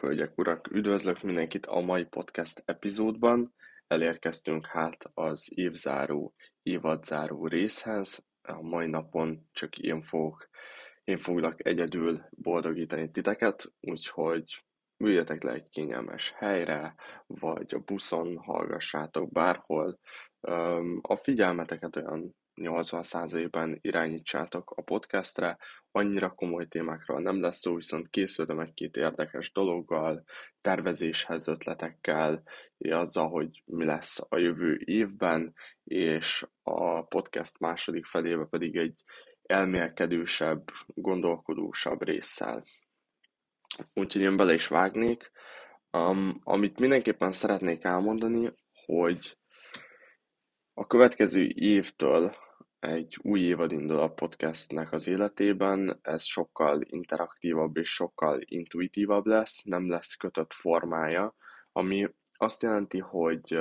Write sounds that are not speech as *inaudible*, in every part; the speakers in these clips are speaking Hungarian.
Hölgyek, urak! Üdvözlök mindenkit a mai podcast epizódban. Elérkeztünk hát az évzáró, évadzáró részhez. A mai napon csak én fogok, én foglak egyedül boldogítani titeket, úgyhogy üljetek le egy kényelmes helyre, vagy a buszon hallgassátok bárhol. A figyelmeteket olyan 80%-ban irányítsátok a podcastre, annyira komoly témákról nem lesz szó, viszont készültem egy-két érdekes dologgal, tervezéshez, ötletekkel, azzal, hogy mi lesz a jövő évben, és a podcast második felébe pedig egy elmélkedősebb, gondolkodósabb résszel. Úgyhogy én bele is vágnék. Um, amit mindenképpen szeretnék elmondani, hogy a következő évtől egy új évad indul a podcastnek az életében, ez sokkal interaktívabb és sokkal intuitívabb lesz, nem lesz kötött formája, ami azt jelenti, hogy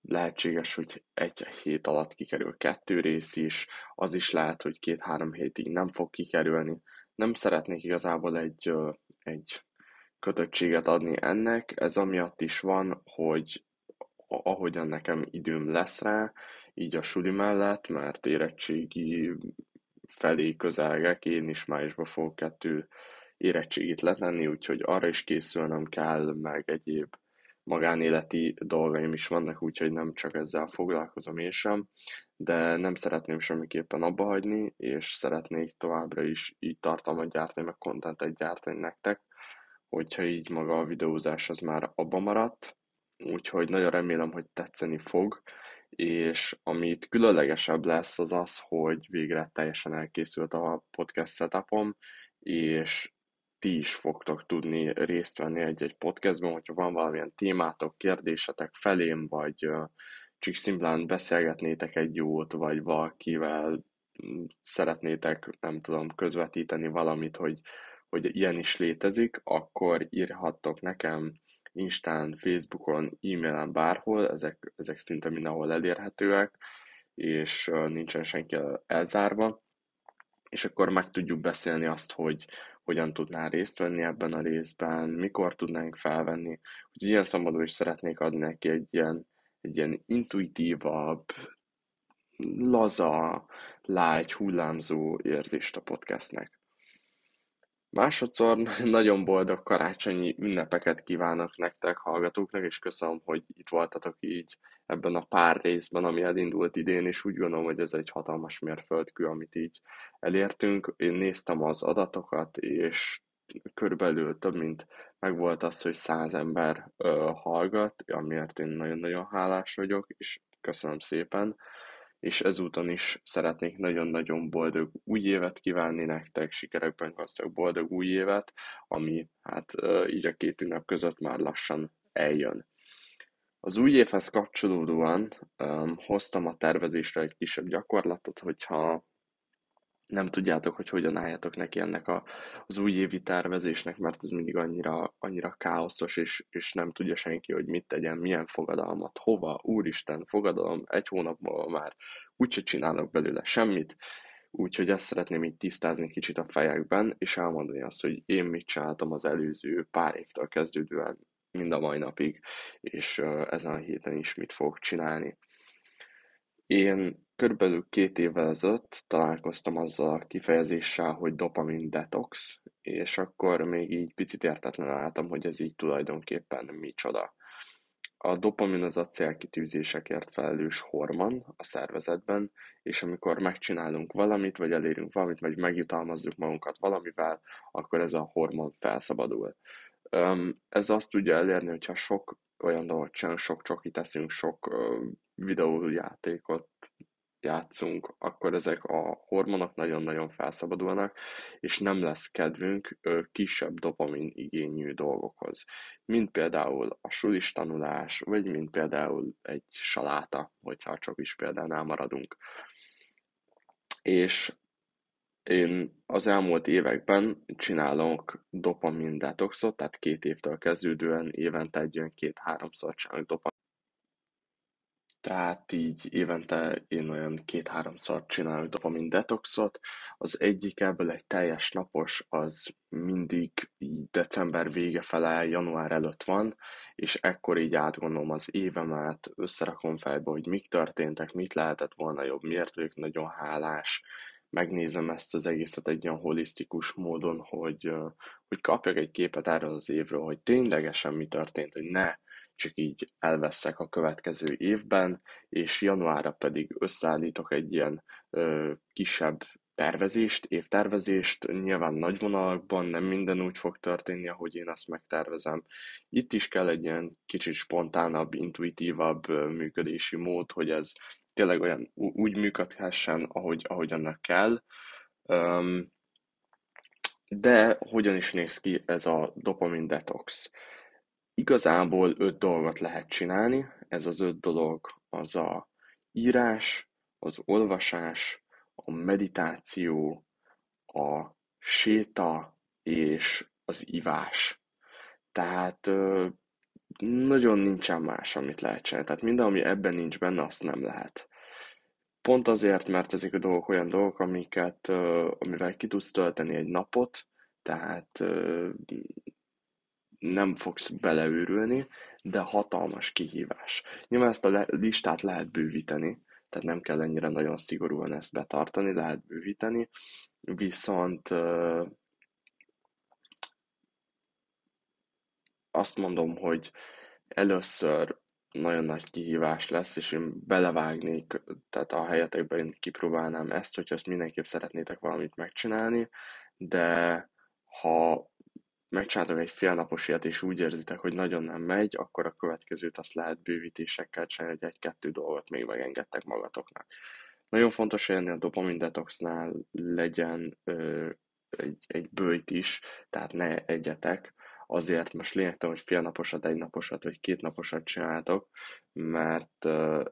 lehetséges, hogy egy hét alatt kikerül kettő rész is, az is lehet, hogy két-három hétig nem fog kikerülni. Nem szeretnék igazából egy, egy kötöttséget adni ennek, ez amiatt is van, hogy ahogyan nekem időm lesz rá, így a suli mellett, mert érettségi felé közelgek, én is májusban fogok kettő érettségit letenni, úgyhogy arra is készülnem kell, meg egyéb magánéleti dolgaim is vannak, úgyhogy nem csak ezzel foglalkozom én sem, de nem szeretném semmiképpen abba hagyni, és szeretnék továbbra is így tartalmat gyártani, meg kontentet gyártani nektek, hogyha így maga a videózás az már abba maradt, úgyhogy nagyon remélem, hogy tetszeni fog, és amit különlegesebb lesz az az, hogy végre teljesen elkészült a podcast setupom, és ti is fogtok tudni részt venni egy-egy podcastban, hogyha van valamilyen témátok, kérdésetek felém, vagy csak szimplán beszélgetnétek egy jót, vagy valakivel mm, szeretnétek, nem tudom, közvetíteni valamit, hogy, hogy ilyen is létezik, akkor írhattok nekem Instán, Facebookon, e-mailen, bárhol, ezek, ezek szinte mindenhol elérhetőek, és nincsen senki elzárva, és akkor meg tudjuk beszélni azt, hogy hogyan tudnál részt venni ebben a részben, mikor tudnánk felvenni. Úgyhogy ilyen szabadon is szeretnék adni neki egy ilyen, egy ilyen intuitívabb, laza, lágy, hullámzó érzést a podcastnek. Másodszor *laughs* nagyon boldog karácsonyi ünnepeket kívánok nektek, hallgatóknak, és köszönöm, hogy itt voltatok így ebben a pár részben, ami elindult idén, és úgy gondolom, hogy ez egy hatalmas mérföldkő, amit így elértünk. Én néztem az adatokat, és körülbelül több mint megvolt az, hogy száz ember ö, hallgat, amiért én nagyon-nagyon hálás vagyok, és köszönöm szépen és ezúton is szeretnék nagyon-nagyon boldog új évet kívánni nektek, sikerekben gazdag boldog új évet, ami hát így a két ünnep között már lassan eljön. Az új évhez kapcsolódóan um, hoztam a tervezésre egy kisebb gyakorlatot, hogyha nem tudjátok, hogy hogyan álljátok neki ennek a, az újévi tervezésnek, mert ez mindig annyira, annyira káoszos, és, és nem tudja senki, hogy mit tegyen, milyen fogadalmat, hova, úristen, fogadalom, egy hónap múlva már úgyse csinálok belőle semmit, úgyhogy ezt szeretném így tisztázni kicsit a fejekben, és elmondani azt, hogy én mit csináltam az előző pár évtől kezdődően mind a mai napig, és ezen a héten is mit fogok csinálni. Én körülbelül két évvel ezelőtt találkoztam azzal a kifejezéssel, hogy dopamin detox, és akkor még így picit értetlen álltam, hogy ez így tulajdonképpen micsoda. A dopamin az a célkitűzésekért felelős hormon a szervezetben, és amikor megcsinálunk valamit, vagy elérünk valamit, vagy megjutalmazzuk magunkat valamivel, akkor ez a hormon felszabadul. Ez azt tudja elérni, hogyha sok olyan dolgot csinálunk, sok csokit teszünk, sok videójátékot játszunk, akkor ezek a hormonok nagyon-nagyon felszabadulnak, és nem lesz kedvünk kisebb dopamin igényű dolgokhoz. Mint például a sulis tanulás, vagy mint például egy saláta, hogyha csak is például maradunk. És én az elmúlt években csinálok dopamin detoxot, tehát két évtől kezdődően évente egy olyan két-háromszor csinálok dopamin Tehát így évente én olyan két-háromszor csinálok dopamin detoxot. Az egyik ebből egy teljes napos, az mindig december vége fele, január előtt van, és ekkor így átgondolom az évemet, összerakom fejbe, hogy mik történtek, mit lehetett volna jobb, miért vagyok nagyon hálás, megnézem ezt az egészet egy olyan holisztikus módon, hogy, hogy kapjak egy képet erről az évről, hogy ténylegesen mi történt, hogy ne csak így elveszek a következő évben, és januárra pedig összeállítok egy ilyen ö, kisebb tervezést, évtervezést, nyilván nagy vonalakban nem minden úgy fog történni, ahogy én azt megtervezem. Itt is kell egy ilyen kicsit spontánabb, intuitívabb működési mód, hogy ez tényleg olyan úgy működhessen, ahogy, ahogy annak kell. De hogyan is néz ki ez a dopamin detox? Igazából öt dolgot lehet csinálni. Ez az öt dolog az a írás, az olvasás, a meditáció, a séta és az ivás. Tehát nagyon nincsen más, amit lehet csinálni. Tehát minden, ami ebben nincs benne, azt nem lehet. Pont azért, mert ezek a dolgok olyan dolgok, amiket, amivel ki tudsz tölteni egy napot, tehát nem fogsz beleőrülni, de hatalmas kihívás. Nyilván ezt a listát lehet bővíteni, tehát nem kell ennyire nagyon szigorúan ezt betartani, lehet bővíteni, viszont azt mondom, hogy először nagyon nagy kihívás lesz, és én belevágnék, tehát a helyetekben én kipróbálnám ezt, hogyha ezt mindenképp szeretnétek valamit megcsinálni, de ha megcsináltok egy félnapos ilyet, és úgy érzitek, hogy nagyon nem megy, akkor a következőt azt lehet bővítésekkel csinálni, hogy egy-kettő dolgot még megengedtek magatoknak. Nagyon fontos, hogy ennél a dopamin detoxnál legyen ö, egy, egy bőjt is, tehát ne egyetek, azért most lényegtelen, hogy félnaposat, egynaposat vagy kétnaposat csináltok, mert uh,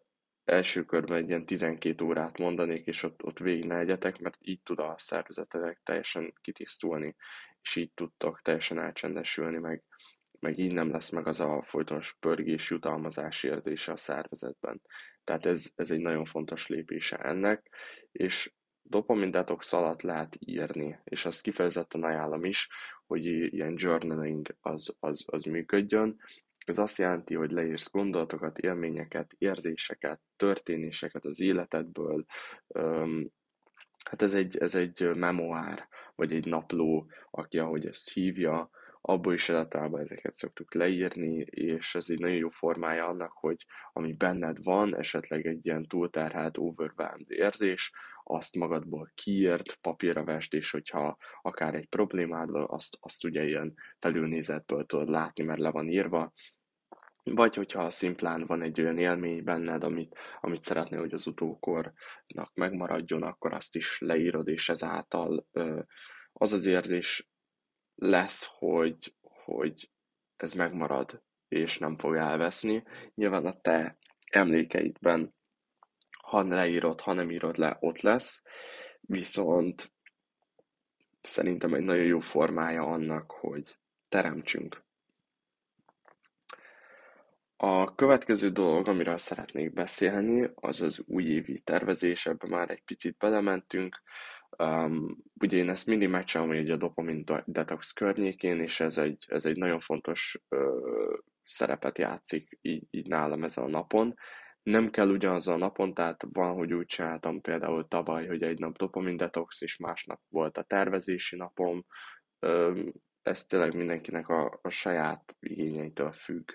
első körben egy ilyen 12 órát mondanék, és ott, ott végig ne egyetek, mert így tud a szervezetetek teljesen kitisztulni, és így tudtok teljesen elcsendesülni, meg, meg így nem lesz meg az a folytonos pörgés, jutalmazás érzése a szervezetben. Tehát ez, ez egy nagyon fontos lépése ennek, és dopamin detox alatt lehet írni, és azt kifejezetten ajánlom is, hogy ilyen journaling az, az, az működjön. Ez azt jelenti, hogy leírsz gondolatokat, élményeket, érzéseket, történéseket az életedből. Hát ez egy, ez egy memoár, vagy egy napló, aki ahogy ezt hívja, abból is általában ezeket szoktuk leírni, és ez egy nagyon jó formája annak, hogy ami benned van, esetleg egy ilyen túlterhelt, overwhelmed érzés, azt magadból kiírt, papírra vest, és hogyha akár egy problémád van, azt, azt ugye ilyen felülnézetből tudod látni, mert le van írva, vagy hogyha szimplán van egy olyan élmény benned, amit, amit szeretnél, hogy az utókornak megmaradjon, akkor azt is leírod, és ezáltal az az érzés lesz, hogy, hogy ez megmarad, és nem fog elveszni. Nyilván a te emlékeidben ha leírod, ha nem írod le, ott lesz, viszont szerintem egy nagyon jó formája annak, hogy teremtsünk. A következő dolog, amiről szeretnék beszélni, az az újévi tervezés, ebbe már egy picit belementünk. Um, ugye én ezt mindig megcsinálom hogy a dopamin detox környékén, és ez egy, ez egy nagyon fontos uh, szerepet játszik így, így nálam ezen a napon. Nem kell ugyanaz a napon, tehát van, hogy úgy csináltam például tavaly, hogy egy nap dopamin detox, és másnap volt a tervezési napom. Ez tényleg mindenkinek a, a saját igényeitől függ.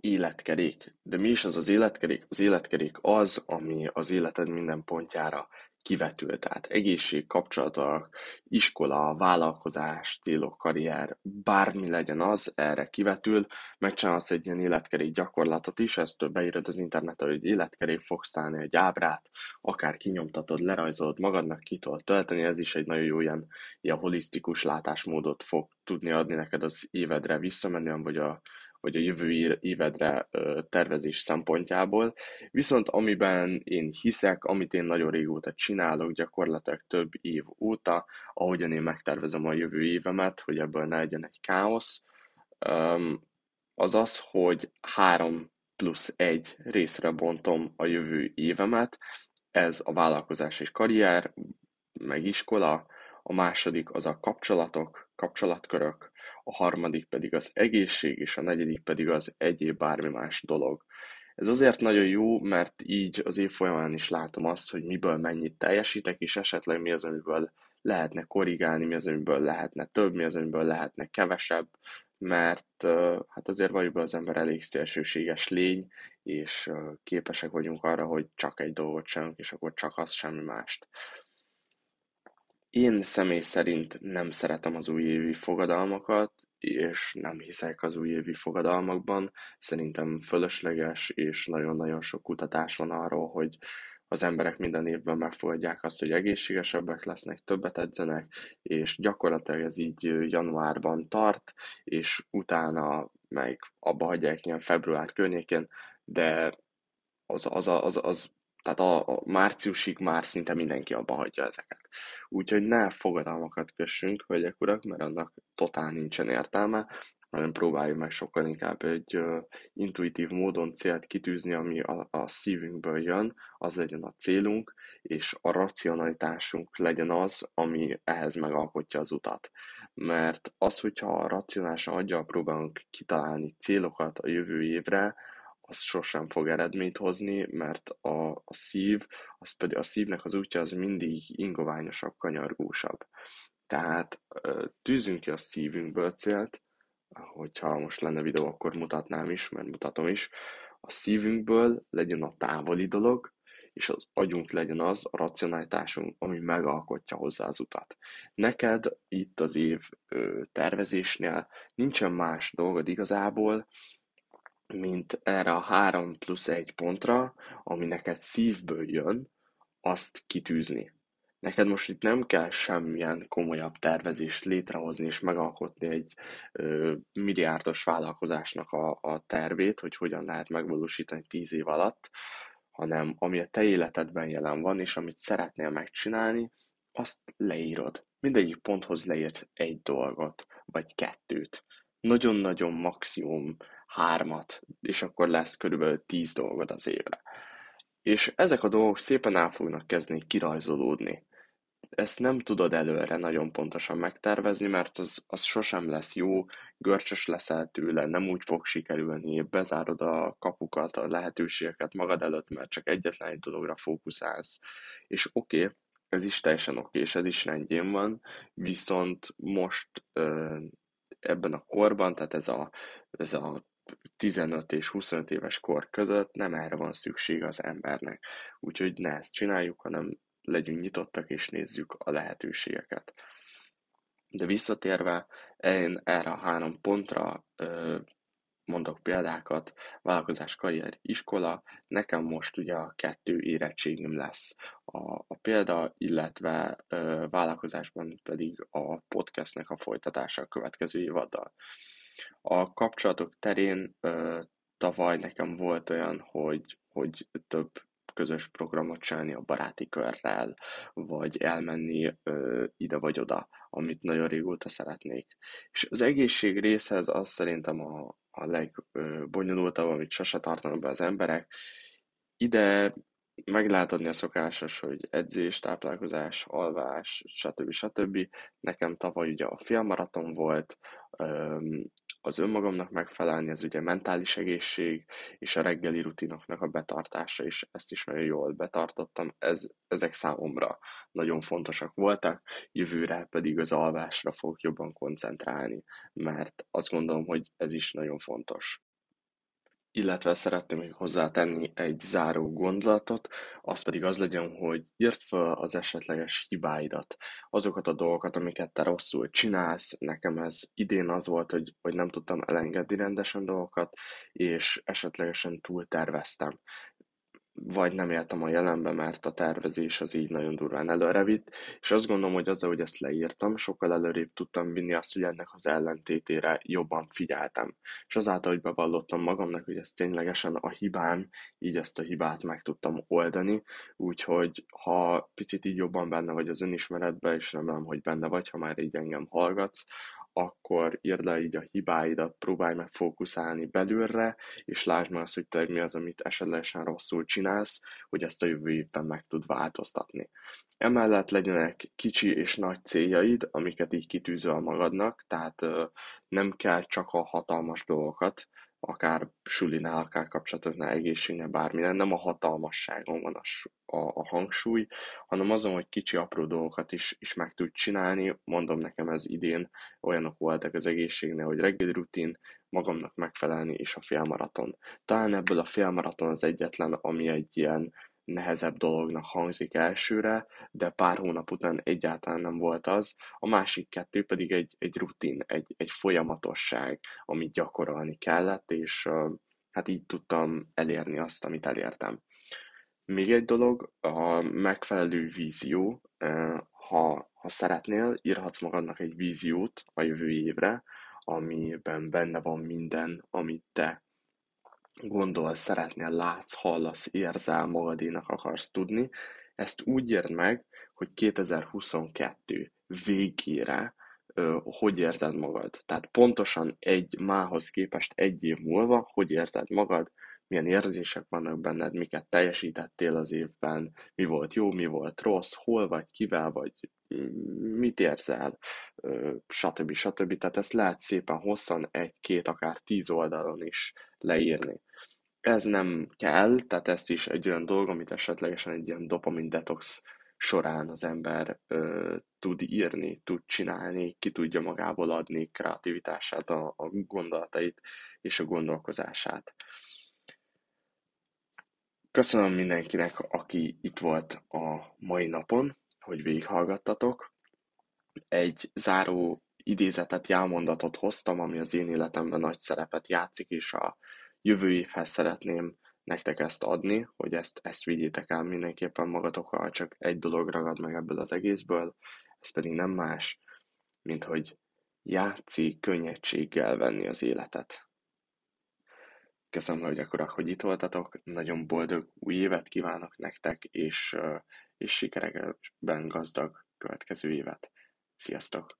Életkerék. De mi is az az életkerék? Az életkerék az, ami az életed minden pontjára kivetül. Tehát egészség, kapcsolatok, iskola, vállalkozás, célok, karrier, bármi legyen az, erre kivetül. Megcsinálsz egy ilyen életkerék gyakorlatot is, ezt beírod az interneten, hogy életkerék fogsz állni egy ábrát, akár kinyomtatod, lerajzolod magadnak, ki tudod tölteni, ez is egy nagyon jó ilyen, ilyen holisztikus látásmódot fog tudni adni neked az évedre visszamenően, vagy a vagy a jövő évedre tervezés szempontjából. Viszont amiben én hiszek, amit én nagyon régóta csinálok, gyakorlatilag több év óta, ahogyan én megtervezem a jövő évemet, hogy ebből ne legyen egy káosz, az az, hogy három plusz egy részre bontom a jövő évemet, ez a vállalkozás és karrier, meg iskola, a második az a kapcsolatok, kapcsolatkörök, a harmadik pedig az egészség, és a negyedik pedig az egyéb bármi más dolog. Ez azért nagyon jó, mert így az év folyamán is látom azt, hogy miből mennyit teljesítek, és esetleg mi az, amiből lehetne korrigálni, mi az, amiből lehetne több, mi az, amiből lehetne kevesebb, mert hát azért vagyunk az ember elég szélsőséges lény, és képesek vagyunk arra, hogy csak egy dolgot sem, és akkor csak az, semmi mást. Én személy szerint nem szeretem az újévi fogadalmakat, és nem hiszek az újévi fogadalmakban. Szerintem fölösleges, és nagyon-nagyon sok kutatás van arról, hogy az emberek minden évben megfogadják azt, hogy egészségesebbek lesznek, többet edzenek, és gyakorlatilag ez így januárban tart, és utána meg abba hagyják ilyen február környékén, de az, az, az, az, az tehát a, a márciusig már szinte mindenki abba hagyja ezeket. Úgyhogy ne fogadalmakat kössünk, hölgyek urak, mert annak totál nincsen értelme, hanem próbáljuk meg sokkal inkább egy uh, intuitív módon célt kitűzni, ami a, a szívünkből jön, az legyen a célunk, és a racionalitásunk legyen az, ami ehhez megalkotja az utat. Mert az, hogyha racionálisan aggyal próbálunk kitalálni célokat a jövő évre, az sosem fog eredményt hozni, mert a, a szív, az pedig a szívnek az útja az mindig ingoványosabb, kanyargósabb. Tehát tűzünk ki a szívünkből célt, hogyha most lenne videó, akkor mutatnám is, mert mutatom is, a szívünkből legyen a távoli dolog, és az agyunk legyen az, a racionalitásunk, ami megalkotja hozzá az utat. Neked itt az év ö, tervezésnél nincsen más dolgod igazából, mint erre a 3 plusz 1 pontra, ami neked szívből jön, azt kitűzni. Neked most itt nem kell semmilyen komolyabb tervezést létrehozni és megalkotni egy ö, milliárdos vállalkozásnak a, a tervét, hogy hogyan lehet megvalósítani 10 év alatt, hanem ami a te életedben jelen van, és amit szeretnél megcsinálni, azt leírod. Mindegyik ponthoz leírsz egy dolgot, vagy kettőt. Nagyon-nagyon maximum hármat, és akkor lesz körülbelül tíz dolgod az évre. És ezek a dolgok szépen el fognak kezdeni kirajzolódni. Ezt nem tudod előre nagyon pontosan megtervezni, mert az, az sosem lesz jó, görcsös leszel tőle, nem úgy fog sikerülni, bezárod a kapukat, a lehetőségeket magad előtt, mert csak egyetlen egy dologra fókuszálsz. És oké, okay, ez is teljesen oké, okay, és ez is rendjén van, viszont most ebben a korban, tehát ez a, ez a 15 és 25 éves kor között nem erre van szükség az embernek. Úgyhogy ne ezt csináljuk, hanem legyünk nyitottak és nézzük a lehetőségeket. De visszatérve, én erre a három pontra mondok példákat, vállalkozás, karrier, iskola, nekem most ugye a kettő érettségim lesz a, a példa, illetve ö, vállalkozásban pedig a podcastnek a folytatása a következő évaddal. A kapcsolatok terén ö, tavaly nekem volt olyan, hogy, hogy több közös programot csinálni a baráti körrel, vagy elmenni ö, ide vagy oda, amit nagyon régóta szeretnék. És az egészség részhez az szerintem a, a legbonyolultabb, amit sose tartanak be az emberek. Ide meg lehet adni a szokásos, hogy edzés, táplálkozás, alvás, stb. stb. Nekem tavaly ugye a filmmaraton volt, az önmagamnak megfelelni, ez ugye mentális egészség, és a reggeli rutinoknak a betartása is, ezt is nagyon jól betartottam. Ez, ezek számomra nagyon fontosak voltak, jövőre pedig az alvásra fogok jobban koncentrálni, mert azt gondolom, hogy ez is nagyon fontos illetve szeretném még hozzátenni egy záró gondolatot, az pedig az legyen, hogy írd fel az esetleges hibáidat, azokat a dolgokat, amiket te rosszul csinálsz. Nekem ez idén az volt, hogy, hogy nem tudtam elengedni rendesen dolgokat, és esetlegesen túl terveztem vagy nem éltem a jelenbe, mert a tervezés az így nagyon durván előre vitt, és azt gondolom, hogy azzal, hogy ezt leírtam, sokkal előrébb tudtam vinni azt, hogy ennek az ellentétére jobban figyeltem. És azáltal, hogy bevallottam magamnak, hogy ez ténylegesen a hibám, így ezt a hibát meg tudtam oldani, úgyhogy ha picit így jobban benne vagy az önismeretben, és remélem, hogy benne vagy, ha már így engem hallgatsz, akkor írd le így a hibáidat, próbálj meg fókuszálni belülre, és lásd meg azt, hogy te mi az, amit esetlegesen rosszul csinálsz, hogy ezt a jövő évben meg tud változtatni. Emellett legyenek kicsi és nagy céljaid, amiket így kitűzöl magadnak, tehát nem kell csak a hatalmas dolgokat, akár sulinál, akár kapcsolatoknál, egészségnél, bármilyen, nem a hatalmasságon van a, a, a hangsúly, hanem azon, hogy kicsi apró dolgokat is, is meg tud csinálni. Mondom nekem ez idén olyanok voltak az egészségnél, hogy reggeli rutin, magamnak megfelelni, és a félmaraton. Talán ebből a félmaraton az egyetlen, ami egy ilyen nehezebb dolognak hangzik elsőre, de pár hónap után egyáltalán nem volt az. A másik kettő pedig egy, egy rutin, egy, egy folyamatosság, amit gyakorolni kellett, és hát így tudtam elérni azt, amit elértem. Még egy dolog, a megfelelő vízió, ha, ha szeretnél, írhatsz magadnak egy víziót a jövő évre, amiben benne van minden, amit te gondolsz, szeretnél, látsz, hallasz, érzel, magadénak akarsz tudni, ezt úgy érd meg, hogy 2022 végére hogy érzed magad. Tehát pontosan egy mához képest egy év múlva, hogy érzed magad, milyen érzések vannak benned, miket teljesítettél az évben, mi volt jó, mi volt rossz, hol vagy, kivel vagy, mit érzel, stb. stb. Tehát ezt lehet szépen hosszan egy, két, akár tíz oldalon is leírni. Ez nem kell, tehát ezt is egy olyan dolog, amit esetlegesen egy ilyen dopamin detox során az ember ö, tud írni, tud csinálni, ki tudja magából adni kreativitását, a, a gondolatait és a gondolkozását. Köszönöm mindenkinek, aki itt volt a mai napon, hogy végighallgattatok. Egy záró idézetet, jelmondatot hoztam, ami az én életemben nagy szerepet játszik, és a jövő évhez szeretném nektek ezt adni, hogy ezt, ezt vigyétek el mindenképpen magatokkal, csak egy dolog ragad meg ebből az egészből, ez pedig nem más, mint hogy játszi könnyedséggel venni az életet. Köszönöm, hogy akkor, hogy itt voltatok, nagyon boldog új évet kívánok nektek, és, és sikerekben gazdag következő évet. Sziasztok!